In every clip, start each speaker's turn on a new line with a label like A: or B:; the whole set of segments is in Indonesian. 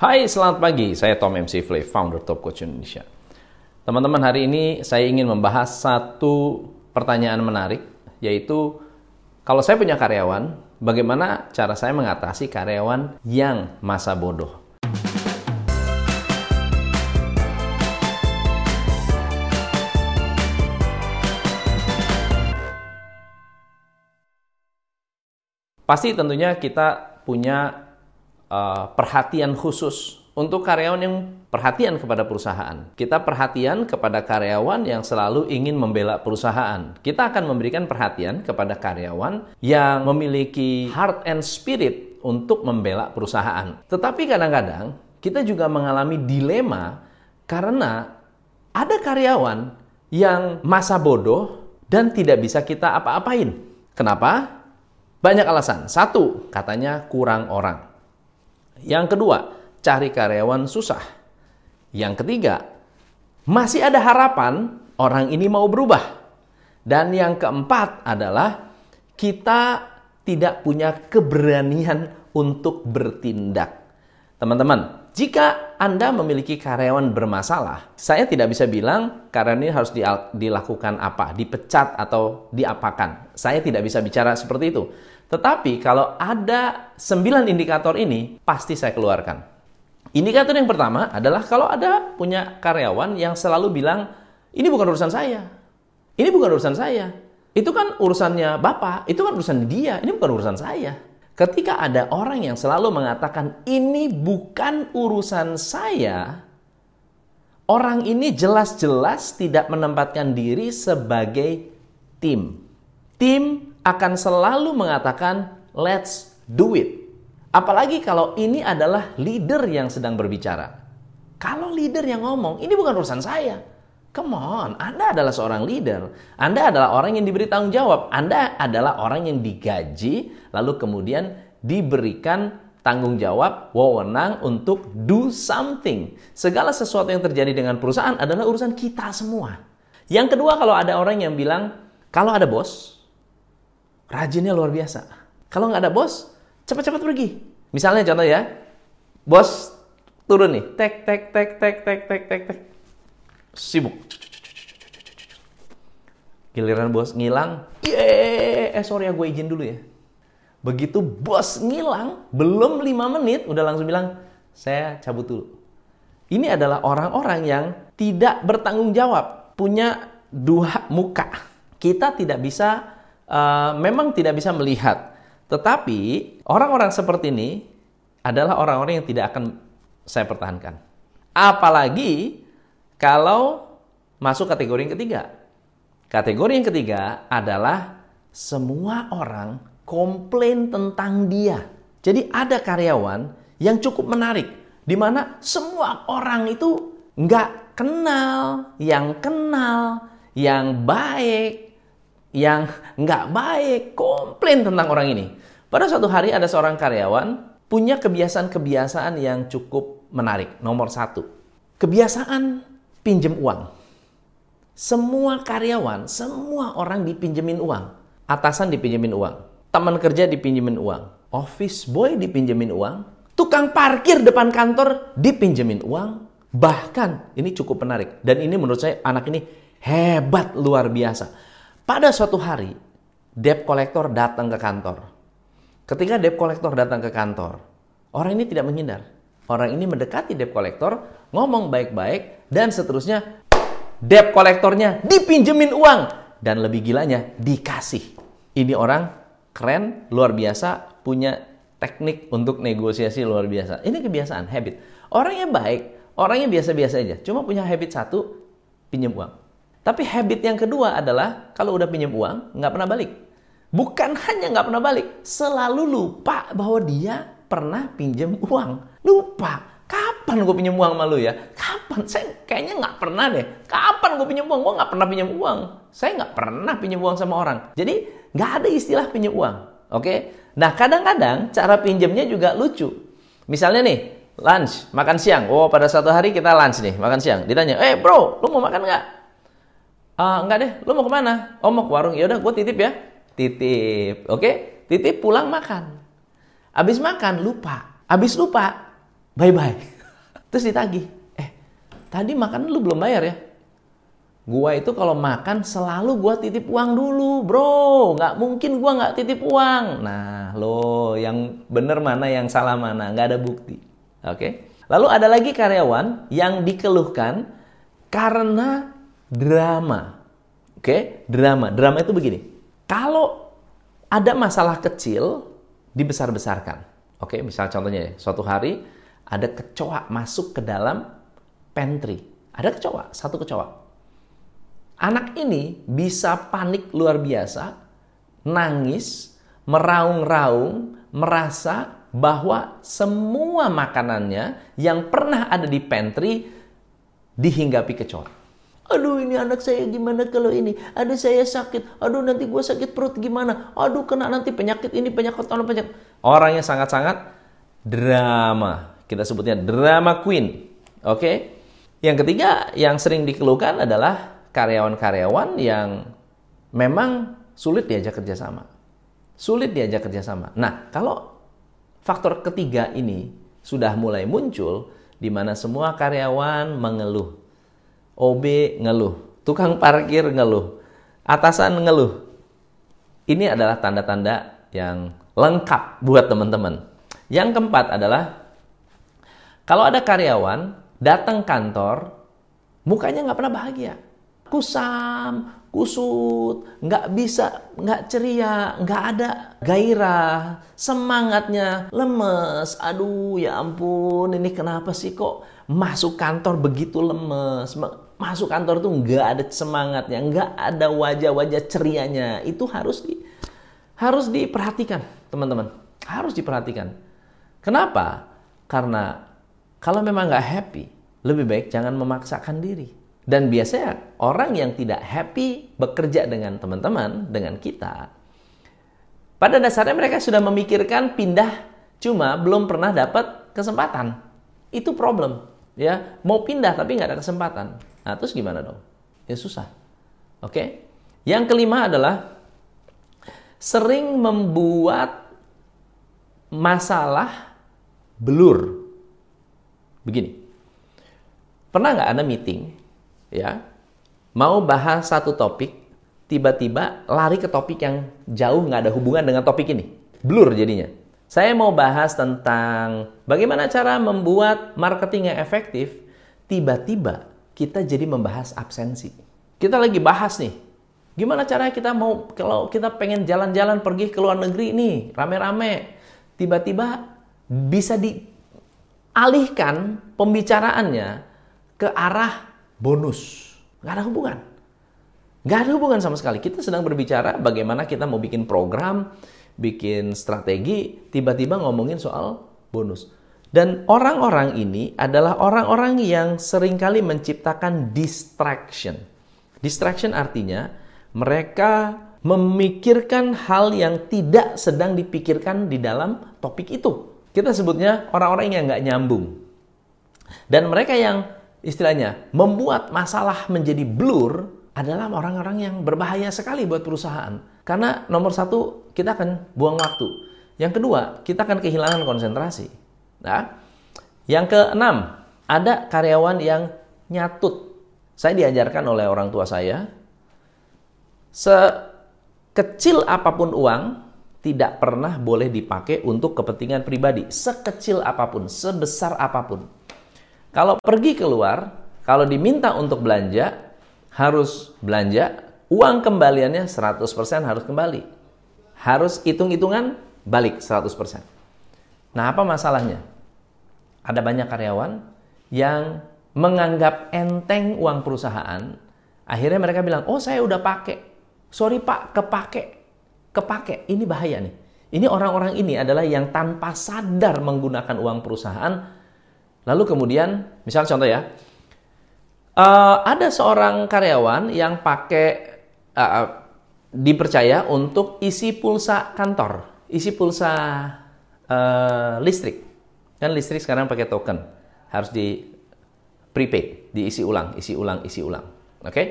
A: Hai, selamat pagi. Saya Tom MC Flay, founder Top Coach Indonesia. Teman-teman, hari ini saya ingin membahas satu pertanyaan menarik, yaitu kalau saya punya karyawan, bagaimana cara saya mengatasi karyawan yang masa bodoh? Pasti tentunya kita punya uh, perhatian khusus untuk karyawan yang perhatian kepada perusahaan. Kita perhatian kepada karyawan yang selalu ingin membela perusahaan. Kita akan memberikan perhatian kepada karyawan yang memiliki heart and spirit untuk membela perusahaan. Tetapi kadang-kadang kita juga mengalami dilema karena ada karyawan yang masa bodoh dan tidak bisa kita apa-apain. Kenapa? Banyak alasan. Satu, katanya kurang orang. Yang kedua, cari karyawan susah. Yang ketiga, masih ada harapan orang ini mau berubah. Dan yang keempat adalah kita tidak punya keberanian untuk bertindak. Teman-teman, jika Anda memiliki karyawan bermasalah, saya tidak bisa bilang karyawan ini harus dilakukan apa, dipecat atau diapakan. Saya tidak bisa bicara seperti itu. Tetapi kalau ada 9 indikator ini, pasti saya keluarkan. Indikator yang pertama adalah kalau ada punya karyawan yang selalu bilang, ini bukan urusan saya. Ini bukan urusan saya. Itu kan urusannya Bapak, itu kan urusan dia, ini bukan urusan saya. Ketika ada orang yang selalu mengatakan, ini bukan urusan saya, orang ini jelas-jelas tidak menempatkan diri sebagai tim. Tim akan selalu mengatakan let's do it. Apalagi kalau ini adalah leader yang sedang berbicara. Kalau leader yang ngomong, ini bukan urusan saya. Come on, Anda adalah seorang leader. Anda adalah orang yang diberi tanggung jawab. Anda adalah orang yang digaji, lalu kemudian diberikan tanggung jawab, wewenang untuk do something. Segala sesuatu yang terjadi dengan perusahaan adalah urusan kita semua. Yang kedua, kalau ada orang yang bilang, kalau ada bos, rajinnya luar biasa. Kalau nggak ada bos, cepat-cepat pergi. Misalnya contoh ya, bos turun nih, tek tek tek tek tek tek tek tek, sibuk. Giliran bos ngilang, ye, eh sorry ya gue izin dulu ya. Begitu bos ngilang, belum lima menit udah langsung bilang, saya cabut dulu. Ini adalah orang-orang yang tidak bertanggung jawab, punya dua muka. Kita tidak bisa uh, memang tidak bisa melihat. Tetapi orang-orang seperti ini adalah orang-orang yang tidak akan saya pertahankan. Apalagi kalau masuk kategori yang ketiga. Kategori yang ketiga adalah semua orang komplain tentang dia. Jadi ada karyawan yang cukup menarik, di mana semua orang itu nggak kenal, yang kenal, yang baik, yang nggak baik, komplain tentang orang ini. Pada suatu hari ada seorang karyawan punya kebiasaan-kebiasaan yang cukup menarik. Nomor satu, kebiasaan pinjem uang. Semua karyawan, semua orang dipinjemin uang. Atasan dipinjemin uang. Teman kerja dipinjemin uang. Office boy dipinjemin uang. Tukang parkir depan kantor dipinjemin uang. Bahkan, ini cukup menarik. Dan ini menurut saya anak ini hebat luar biasa pada suatu hari, debt collector datang ke kantor. Ketika debt collector datang ke kantor, orang ini tidak menghindar. Orang ini mendekati debt collector, ngomong baik-baik, dan seterusnya debt collectornya dipinjemin uang. Dan lebih gilanya, dikasih. Ini orang keren, luar biasa, punya teknik untuk negosiasi luar biasa. Ini kebiasaan, habit. Orang yang baik, orang yang biasa-biasa aja, cuma punya habit satu, pinjam uang. Tapi habit yang kedua adalah kalau udah pinjam uang nggak pernah balik. Bukan hanya nggak pernah balik, selalu lupa bahwa dia pernah pinjam uang. Lupa. Kapan gue pinjam uang sama ya? Kapan? Saya kayaknya nggak pernah deh. Kapan gue pinjam uang? Gue nggak pernah pinjam uang. Saya nggak pernah pinjam uang sama orang. Jadi nggak ada istilah pinjam uang. Oke? Nah kadang-kadang cara pinjamnya juga lucu. Misalnya nih, lunch, makan siang. Oh pada satu hari kita lunch nih, makan siang. Ditanya, eh bro, lu mau makan nggak? Ah, enggak deh, lu mau ke mana? Oh mau ke warung, ya udah gue titip ya. Titip, oke? Titip pulang makan. Abis makan lupa. Abis lupa, bye-bye. Terus ditagih, eh tadi makan lu belum bayar ya? Gua itu kalau makan selalu gua titip uang dulu, bro. Nggak mungkin gua nggak titip uang. Nah, lo yang bener mana, yang salah mana, nggak ada bukti. Oke. Lalu ada lagi karyawan yang dikeluhkan karena drama. Oke, drama. Drama itu begini. Kalau ada masalah kecil dibesar-besarkan. Oke, misal contohnya ya, suatu hari ada kecoa masuk ke dalam pantry. Ada kecoa, satu kecoa. Anak ini bisa panik luar biasa, nangis, meraung-raung, merasa bahwa semua makanannya yang pernah ada di pantry dihinggapi kecoa. Aduh ini anak saya gimana kalau ini? Aduh saya sakit. Aduh nanti gue sakit perut gimana? Aduh kena nanti penyakit ini penyakit orang penyakit. Orangnya sangat-sangat drama. Kita sebutnya drama queen. Oke. Yang ketiga yang sering dikeluhkan adalah karyawan-karyawan yang memang sulit diajak kerjasama. Sulit diajak kerjasama. Nah, kalau faktor ketiga ini sudah mulai muncul, di mana semua karyawan mengeluh. OB ngeluh, tukang parkir ngeluh, atasan ngeluh. Ini adalah tanda-tanda yang lengkap buat teman-teman. Yang keempat adalah kalau ada karyawan datang kantor, mukanya nggak pernah bahagia kusam, kusut, nggak bisa, nggak ceria, nggak ada gairah, semangatnya lemes. Aduh, ya ampun, ini kenapa sih kok masuk kantor begitu lemes? Masuk kantor tuh nggak ada semangatnya, nggak ada wajah-wajah cerianya. Itu harus di harus diperhatikan, teman-teman. Harus diperhatikan. Kenapa? Karena kalau memang nggak happy, lebih baik jangan memaksakan diri dan biasanya orang yang tidak happy bekerja dengan teman-teman, dengan kita, pada dasarnya mereka sudah memikirkan pindah, cuma belum pernah dapat kesempatan. Itu problem. Ya, mau pindah tapi nggak ada kesempatan. Nah, terus gimana dong? Ya susah. Oke. Yang kelima adalah sering membuat masalah blur. Begini. Pernah nggak Anda meeting ya mau bahas satu topik tiba-tiba lari ke topik yang jauh nggak ada hubungan dengan topik ini blur jadinya saya mau bahas tentang bagaimana cara membuat marketing yang efektif tiba-tiba kita jadi membahas absensi kita lagi bahas nih gimana caranya kita mau kalau kita pengen jalan-jalan pergi ke luar negeri nih rame-rame tiba-tiba bisa dialihkan pembicaraannya ke arah bonus. Nggak ada hubungan. Nggak ada hubungan sama sekali. Kita sedang berbicara bagaimana kita mau bikin program, bikin strategi, tiba-tiba ngomongin soal bonus. Dan orang-orang ini adalah orang-orang yang sering kali menciptakan distraction. Distraction artinya mereka memikirkan hal yang tidak sedang dipikirkan di dalam topik itu. Kita sebutnya orang-orang yang nggak nyambung. Dan mereka yang istilahnya membuat masalah menjadi blur adalah orang-orang yang berbahaya sekali buat perusahaan. Karena nomor satu, kita akan buang waktu. Yang kedua, kita akan kehilangan konsentrasi. Nah, yang keenam, ada karyawan yang nyatut. Saya diajarkan oleh orang tua saya, sekecil apa pun uang, tidak pernah boleh dipakai untuk kepentingan pribadi. Sekecil apa pun, sebesar apa pun. Kalau pergi keluar, kalau diminta untuk belanja, harus belanja, uang kembaliannya 100% harus kembali. Harus hitung-hitungan balik 100%. Nah, apa masalahnya? Ada banyak karyawan yang menganggap enteng uang perusahaan, akhirnya mereka bilang, "Oh, saya udah pakai." Sorry, Pak, kepake. Kepake. Ini bahaya nih. Ini orang-orang ini adalah yang tanpa sadar menggunakan uang perusahaan Lalu kemudian, misal contoh ya, uh, ada seorang karyawan yang pakai uh, dipercaya untuk isi pulsa kantor, isi pulsa uh, listrik. Kan listrik sekarang pakai token, harus di prepaid, diisi ulang, isi ulang, isi ulang. Oke? Okay?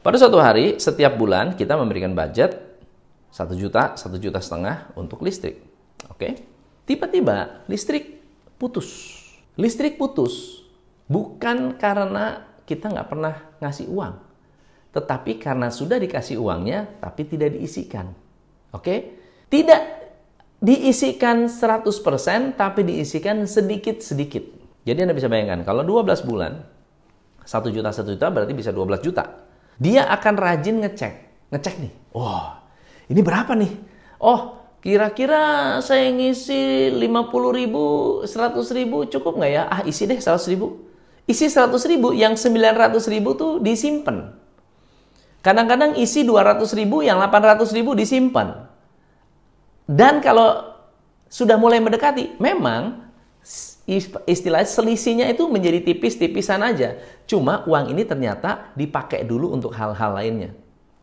A: Pada suatu hari, setiap bulan kita memberikan budget satu juta, satu juta setengah untuk listrik. Oke? Okay? Tiba-tiba listrik putus Listrik putus bukan karena kita nggak pernah ngasih uang, tetapi karena sudah dikasih uangnya tapi tidak diisikan. Oke? Tidak diisikan 100% tapi diisikan sedikit-sedikit. Jadi Anda bisa bayangkan kalau 12 bulan 1 juta 1 juta berarti bisa 12 juta. Dia akan rajin ngecek. Ngecek nih. Wah, ini berapa nih? Oh, kira-kira saya ngisi 50 ribu, 100 ribu cukup nggak ya? Ah, isi deh 100 ribu. Isi 100 ribu, yang 900 ribu tuh disimpan. Kadang-kadang isi 200 ribu, yang 800 ribu disimpan. Dan kalau sudah mulai mendekati, memang istilah selisihnya itu menjadi tipis-tipisan aja. Cuma uang ini ternyata dipakai dulu untuk hal-hal lainnya.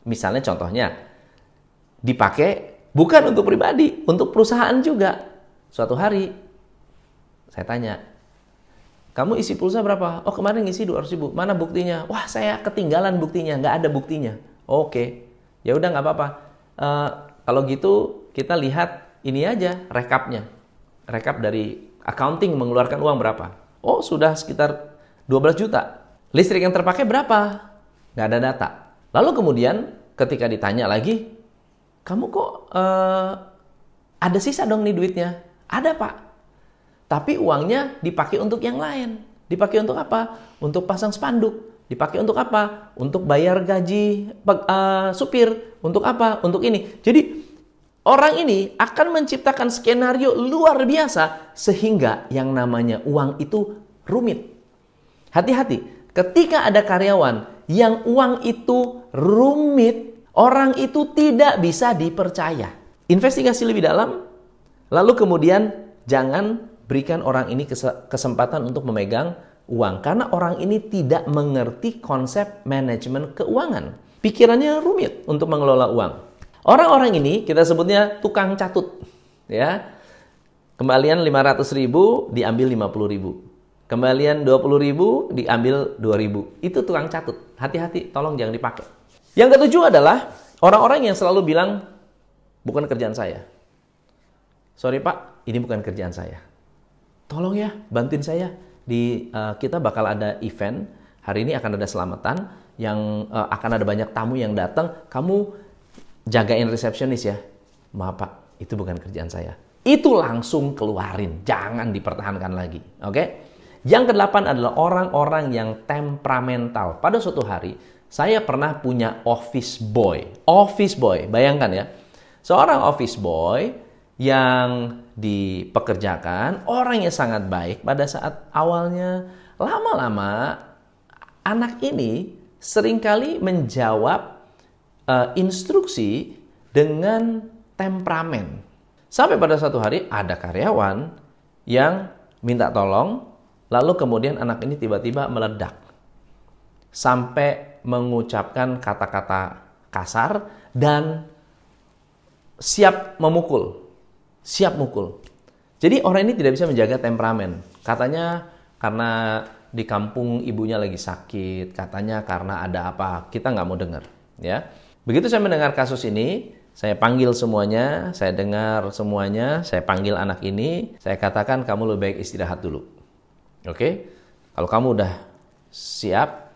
A: Misalnya contohnya, dipakai bukan untuk pribadi, untuk perusahaan juga. Suatu hari, saya tanya, kamu isi pulsa berapa? Oh kemarin ngisi 200 ribu. Mana buktinya? Wah saya ketinggalan buktinya, nggak ada buktinya. Oke, ya udah nggak apa-apa. Uh, kalau gitu kita lihat ini aja rekapnya. Rekap dari accounting mengeluarkan uang berapa. Oh sudah sekitar 12 juta. Listrik yang terpakai berapa? Nggak ada data. Lalu kemudian ketika ditanya lagi, kamu kok uh, ada sisa dong nih duitnya? Ada pak. Tapi uangnya dipakai untuk yang lain. Dipakai untuk apa? Untuk pasang spanduk. Dipakai untuk apa? Untuk bayar gaji uh, supir. Untuk apa? Untuk ini. Jadi orang ini akan menciptakan skenario luar biasa sehingga yang namanya uang itu rumit. Hati-hati, ketika ada karyawan yang uang itu rumit, Orang itu tidak bisa dipercaya. Investigasi lebih dalam, lalu kemudian jangan berikan orang ini kesempatan untuk memegang uang karena orang ini tidak mengerti konsep manajemen keuangan. Pikirannya rumit untuk mengelola uang. Orang-orang ini kita sebutnya tukang catut, ya. Kembalian 500 ribu diambil 50 ribu. Kembalian 20 ribu diambil 2 ribu. Itu tukang catut. Hati-hati, tolong jangan dipakai. Yang ketujuh adalah orang-orang yang selalu bilang, bukan kerjaan saya. Sorry pak, ini bukan kerjaan saya. Tolong ya, bantuin saya. Di uh, kita bakal ada event hari ini akan ada selamatan yang uh, akan ada banyak tamu yang datang. Kamu jagain resepsionis ya. Maaf pak, itu bukan kerjaan saya. Itu langsung keluarin, jangan dipertahankan lagi. Oke? Okay? Yang kedelapan adalah orang-orang yang temperamental. Pada suatu hari, saya pernah punya office boy. Office boy, bayangkan ya. Seorang office boy yang dipekerjakan, orang yang sangat baik pada saat awalnya. Lama-lama anak ini sering kali menjawab uh, instruksi dengan temperamen. Sampai pada satu hari ada karyawan yang minta tolong, lalu kemudian anak ini tiba-tiba meledak. Sampai mengucapkan kata-kata kasar dan siap memukul. Siap mukul. Jadi orang ini tidak bisa menjaga temperamen. Katanya karena di kampung ibunya lagi sakit, katanya karena ada apa, kita nggak mau dengar. Ya, begitu saya mendengar kasus ini, saya panggil semuanya, saya dengar semuanya, saya panggil anak ini, saya katakan kamu lebih baik istirahat dulu. Oke, kalau kamu udah siap,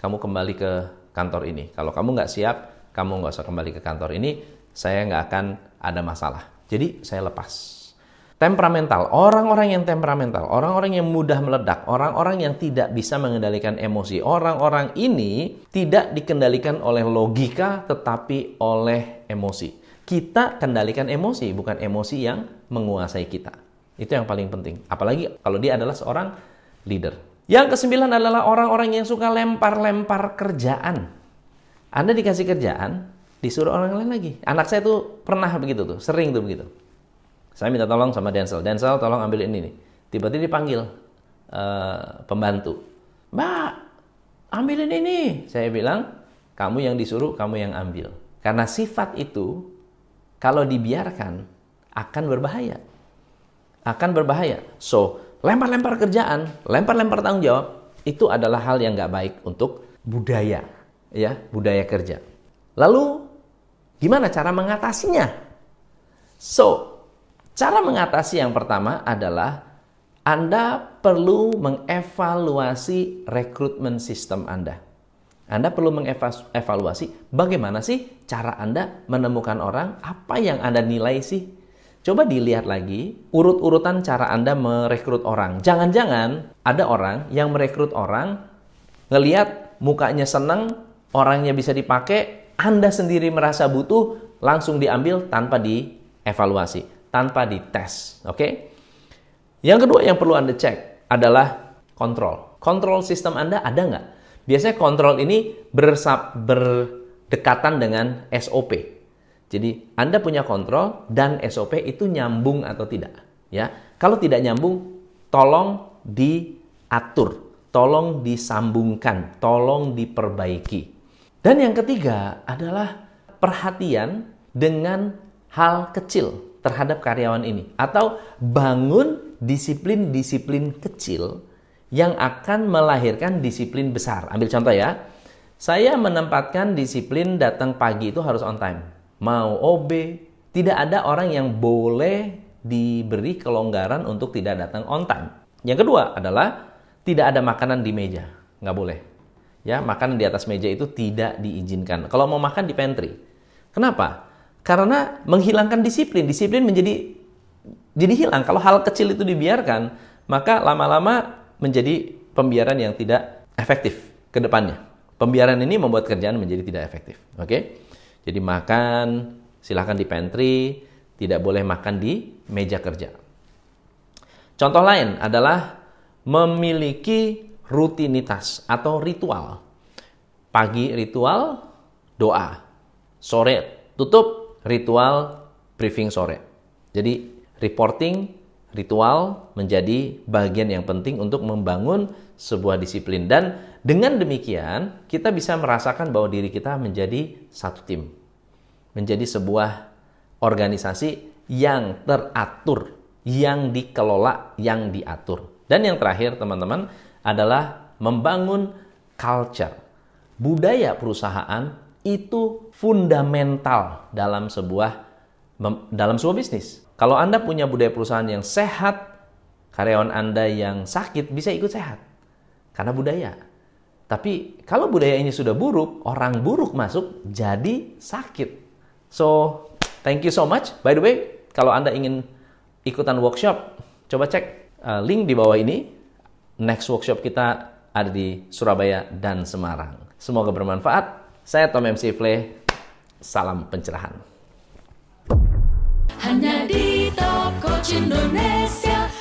A: kamu kembali ke kantor ini. Kalau kamu nggak siap, kamu nggak usah kembali ke kantor ini, saya nggak akan ada masalah. Jadi saya lepas. Temperamental, orang-orang yang temperamental, orang-orang yang mudah meledak, orang-orang yang tidak bisa mengendalikan emosi, orang-orang ini tidak dikendalikan oleh logika tetapi oleh emosi. Kita kendalikan emosi, bukan emosi yang menguasai kita. Itu yang paling penting. Apalagi kalau dia adalah seorang leader. Yang kesembilan adalah orang-orang yang suka lempar-lempar kerjaan. Anda dikasih kerjaan, disuruh orang lain lagi. Anak saya tuh pernah begitu tuh, sering tuh begitu. Saya minta tolong sama Denzel, Denzel tolong ambil ini nih. Tiba-tiba dipanggil uh, pembantu. Mbak, ambilin ini. Saya bilang, kamu yang disuruh, kamu yang ambil. Karena sifat itu, kalau dibiarkan, akan berbahaya. Akan berbahaya. So, lempar-lempar kerjaan, lempar-lempar tanggung jawab, itu adalah hal yang nggak baik untuk budaya, ya budaya kerja. Lalu gimana cara mengatasinya? So, cara mengatasi yang pertama adalah Anda perlu mengevaluasi rekrutmen sistem Anda. Anda perlu mengevaluasi bagaimana sih cara Anda menemukan orang, apa yang Anda nilai sih. Coba dilihat lagi urut-urutan cara Anda merekrut orang. Jangan-jangan ada orang yang merekrut orang, ngeliat mukanya seneng, orangnya bisa dipakai, Anda sendiri merasa butuh, langsung diambil tanpa dievaluasi, tanpa dites. Oke? Okay? Yang kedua yang perlu Anda cek adalah kontrol. Kontrol sistem Anda ada nggak? Biasanya kontrol ini bersab, berdekatan dengan SOP. Jadi Anda punya kontrol dan SOP itu nyambung atau tidak. Ya, kalau tidak nyambung, tolong diatur, tolong disambungkan, tolong diperbaiki. Dan yang ketiga adalah perhatian dengan hal kecil terhadap karyawan ini atau bangun disiplin-disiplin kecil yang akan melahirkan disiplin besar. Ambil contoh ya. Saya menempatkan disiplin datang pagi itu harus on time. Mau OB, tidak ada orang yang boleh diberi kelonggaran untuk tidak datang on time. Yang kedua adalah tidak ada makanan di meja, nggak boleh. Ya, makanan di atas meja itu tidak diizinkan. Kalau mau makan di pantry. Kenapa? Karena menghilangkan disiplin. Disiplin menjadi jadi hilang. Kalau hal kecil itu dibiarkan, maka lama-lama menjadi pembiaran yang tidak efektif ke depannya. Pembiaran ini membuat kerjaan menjadi tidak efektif. Oke? Jadi makan silahkan di pantry, tidak boleh makan di meja kerja. Contoh lain adalah memiliki rutinitas atau ritual. Pagi ritual doa, sore tutup ritual briefing sore. Jadi reporting ritual menjadi bagian yang penting untuk membangun sebuah disiplin. Dan dengan demikian kita bisa merasakan bahwa diri kita menjadi satu tim. Menjadi sebuah organisasi yang teratur yang dikelola yang diatur. Dan yang terakhir teman-teman adalah membangun culture. Budaya perusahaan itu fundamental dalam sebuah dalam sebuah bisnis kalau Anda punya budaya perusahaan yang sehat, karyawan Anda yang sakit bisa ikut sehat. Karena budaya. Tapi kalau budaya ini sudah buruk, orang buruk masuk jadi sakit. So, thank you so much. By the way, kalau Anda ingin ikutan workshop, coba cek uh, link di bawah ini. Next workshop kita ada di Surabaya dan Semarang. Semoga bermanfaat. Saya Tom MC Fle. Salam pencerahan.
B: Hanya di Top Coach Indonesia